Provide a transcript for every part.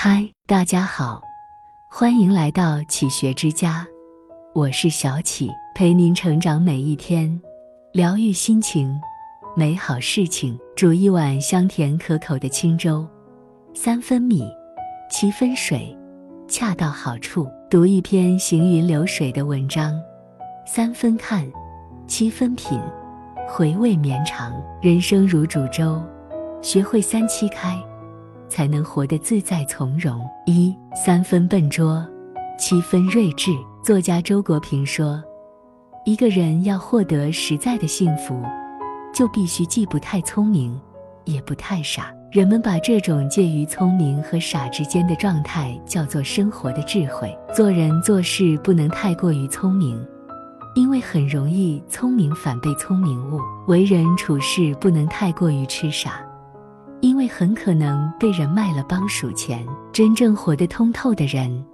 嗨，大家好，欢迎来到启学之家，我是小启，陪您成长每一天，疗愈心情，美好事情。煮一碗香甜可口的清粥，三分米，七分水，恰到好处。读一篇行云流水的文章，三分看，七分品，回味绵长。人生如煮粥，学会三七开。才能活得自在从容。一三分笨拙，七分睿智。作家周国平说：“一个人要获得实在的幸福，就必须既不太聪明，也不太傻。”人们把这种介于聪明和傻之间的状态叫做生活的智慧。做人做事不能太过于聪明，因为很容易聪明反被聪明误；为人处事不能太过于痴傻。因为很可能被人卖了帮数钱。真正活得通透的人，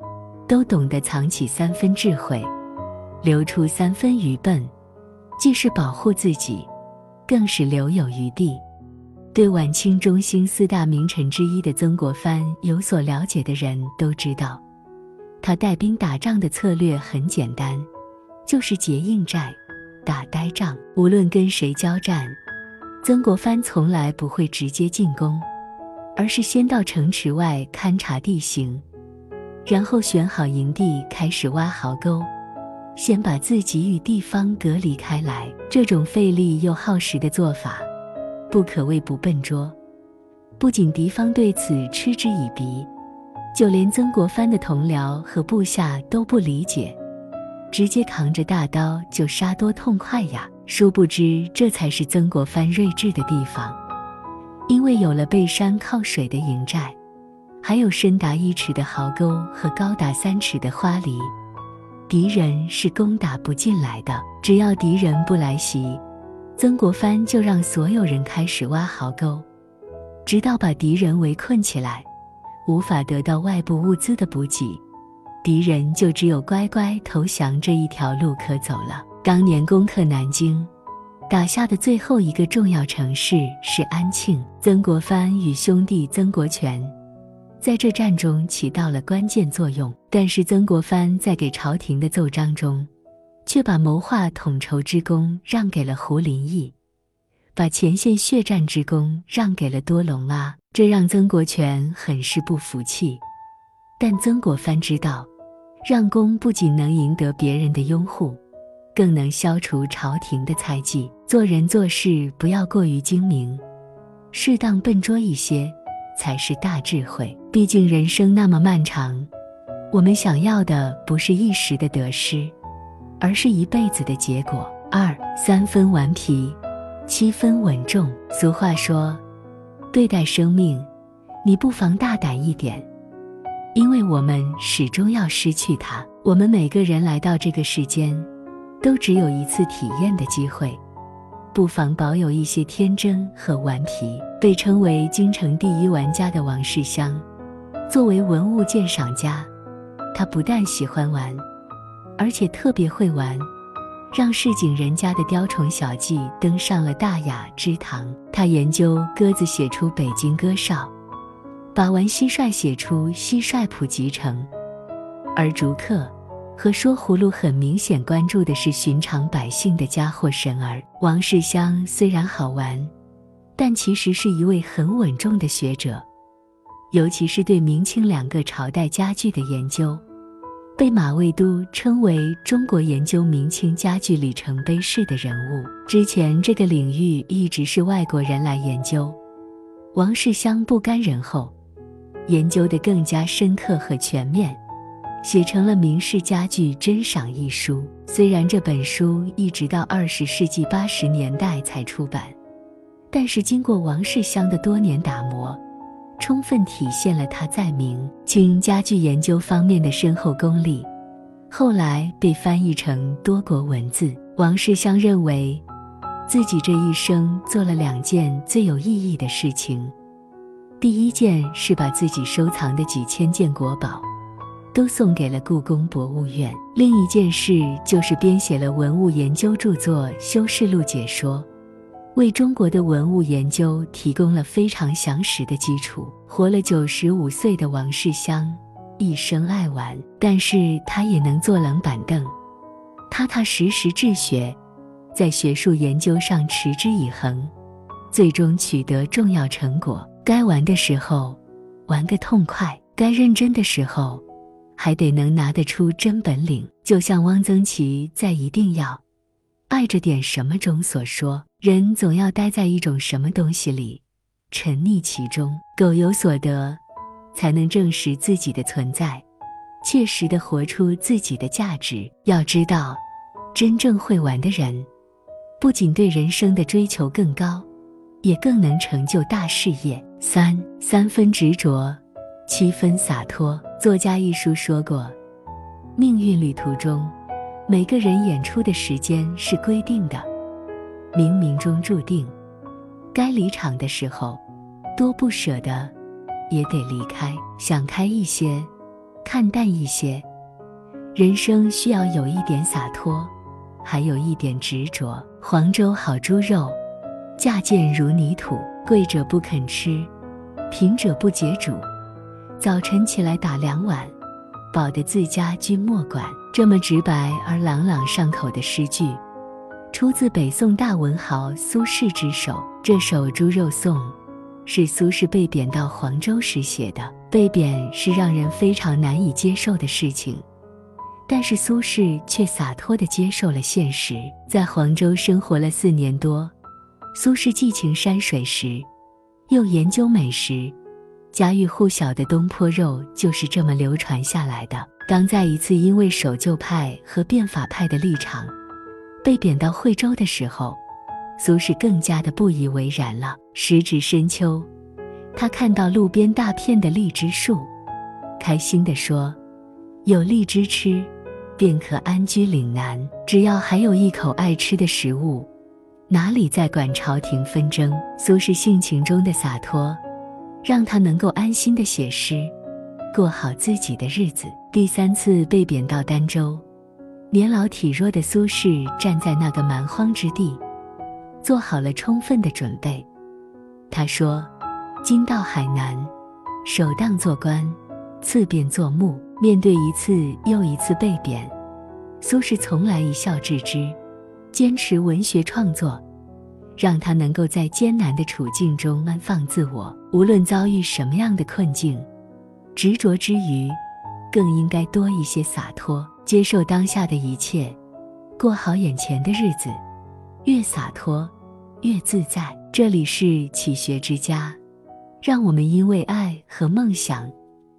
都懂得藏起三分智慧，留出三分愚笨，既是保护自己，更是留有余地。对晚清中兴四大名臣之一的曾国藩有所了解的人都知道，他带兵打仗的策略很简单，就是结硬寨，打呆仗。无论跟谁交战。曾国藩从来不会直接进攻，而是先到城池外勘察地形，然后选好营地开始挖壕沟，先把自己与地方隔离开来。这种费力又耗时的做法，不可谓不笨拙。不仅敌方对此嗤之以鼻，就连曾国藩的同僚和部下都不理解，直接扛着大刀就杀多痛快呀！殊不知，这才是曾国藩睿智的地方。因为有了背山靠水的营寨，还有深达一尺的壕沟和高达三尺的花篱，敌人是攻打不进来的。只要敌人不来袭，曾国藩就让所有人开始挖壕沟，直到把敌人围困起来，无法得到外部物资的补给，敌人就只有乖乖投降这一条路可走了。当年攻克南京，打下的最后一个重要城市是安庆。曾国藩与兄弟曾国荃在这战中起到了关键作用。但是曾国藩在给朝廷的奏章中，却把谋划统筹之功让给了胡林翼，把前线血战之功让给了多隆阿，这让曾国荃很是不服气。但曾国藩知道，让功不仅能赢得别人的拥护。更能消除朝廷的猜忌。做人做事不要过于精明，适当笨拙一些，才是大智慧。毕竟人生那么漫长，我们想要的不是一时的得失，而是一辈子的结果。二三分顽皮，七分稳重。俗话说，对待生命，你不妨大胆一点，因为我们始终要失去它。我们每个人来到这个世间。都只有一次体验的机会，不妨保有一些天真和顽皮。被称为京城第一玩家的王世襄，作为文物鉴赏家，他不但喜欢玩，而且特别会玩，让市井人家的雕虫小技登上了大雅之堂。他研究鸽子，写出《北京歌哨》；把玩蟋蟀，写出《蟋蟀谱集成》；而竹客。和说葫芦很明显关注的是寻常百姓的家伙神儿。王世襄虽然好玩，但其实是一位很稳重的学者，尤其是对明清两个朝代家具的研究，被马未都称为中国研究明清家具里程碑式的人物。之前这个领域一直是外国人来研究，王世襄不甘人后，研究的更加深刻和全面。写成了《明式家具珍赏》一书。虽然这本书一直到二十世纪八十年代才出版，但是经过王世襄的多年打磨，充分体现了他在明清家具研究方面的深厚功力。后来被翻译成多国文字。王世襄认为，自己这一生做了两件最有意义的事情。第一件是把自己收藏的几千件国宝。都送给了故宫博物院。另一件事就是编写了文物研究著作《修饰录解说》，为中国的文物研究提供了非常详实的基础。活了九十五岁的王世襄，一生爱玩，但是他也能坐冷板凳，踏踏实实治学，在学术研究上持之以恒，最终取得重要成果。该玩的时候，玩个痛快；该认真的时候，还得能拿得出真本领。就像汪曾祺在《一定要爱着点什么》中所说：“人总要待在一种什么东西里，沉溺其中，苟有所得，才能证实自己的存在，切实的活出自己的价值。”要知道，真正会玩的人，不仅对人生的追求更高，也更能成就大事业。三三分执着，七分洒脱。作家一书说过，命运旅途中，每个人演出的时间是规定的，冥冥中注定，该离场的时候，多不舍得，也得离开。想开一些，看淡一些，人生需要有一点洒脱，还有一点执着。黄州好猪肉，价贱如泥土，贵者不肯吃。贫者不解煮，早晨起来打两碗，饱得自家君莫管。这么直白而朗朗上口的诗句，出自北宋大文豪苏轼之手。这首《猪肉颂》是苏轼被贬到黄州时写的。被贬是让人非常难以接受的事情，但是苏轼却洒脱地接受了现实。在黄州生活了四年多，苏轼寄情山水时。又研究美食，家喻户晓的东坡肉就是这么流传下来的。当在一次因为守旧派和变法派的立场被贬到惠州的时候，苏轼更加的不以为然了。时值深秋，他看到路边大片的荔枝树，开心地说：“有荔枝吃，便可安居岭南。只要还有一口爱吃的食物。”哪里再管朝廷纷争？苏轼性情中的洒脱，让他能够安心的写诗，过好自己的日子。第三次被贬到儋州，年老体弱的苏轼站在那个蛮荒之地，做好了充分的准备。他说：“今到海南，首当做官，次便做幕。”面对一次又一次被贬，苏轼从来一笑置之。坚持文学创作，让他能够在艰难的处境中安放自我。无论遭遇什么样的困境，执着之余，更应该多一些洒脱，接受当下的一切，过好眼前的日子。越洒脱，越自在。这里是启学之家，让我们因为爱和梦想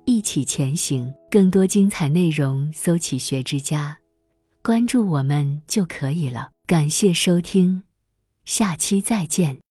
一起前行。更多精彩内容，搜“启学之家”，关注我们就可以了。感谢收听，下期再见。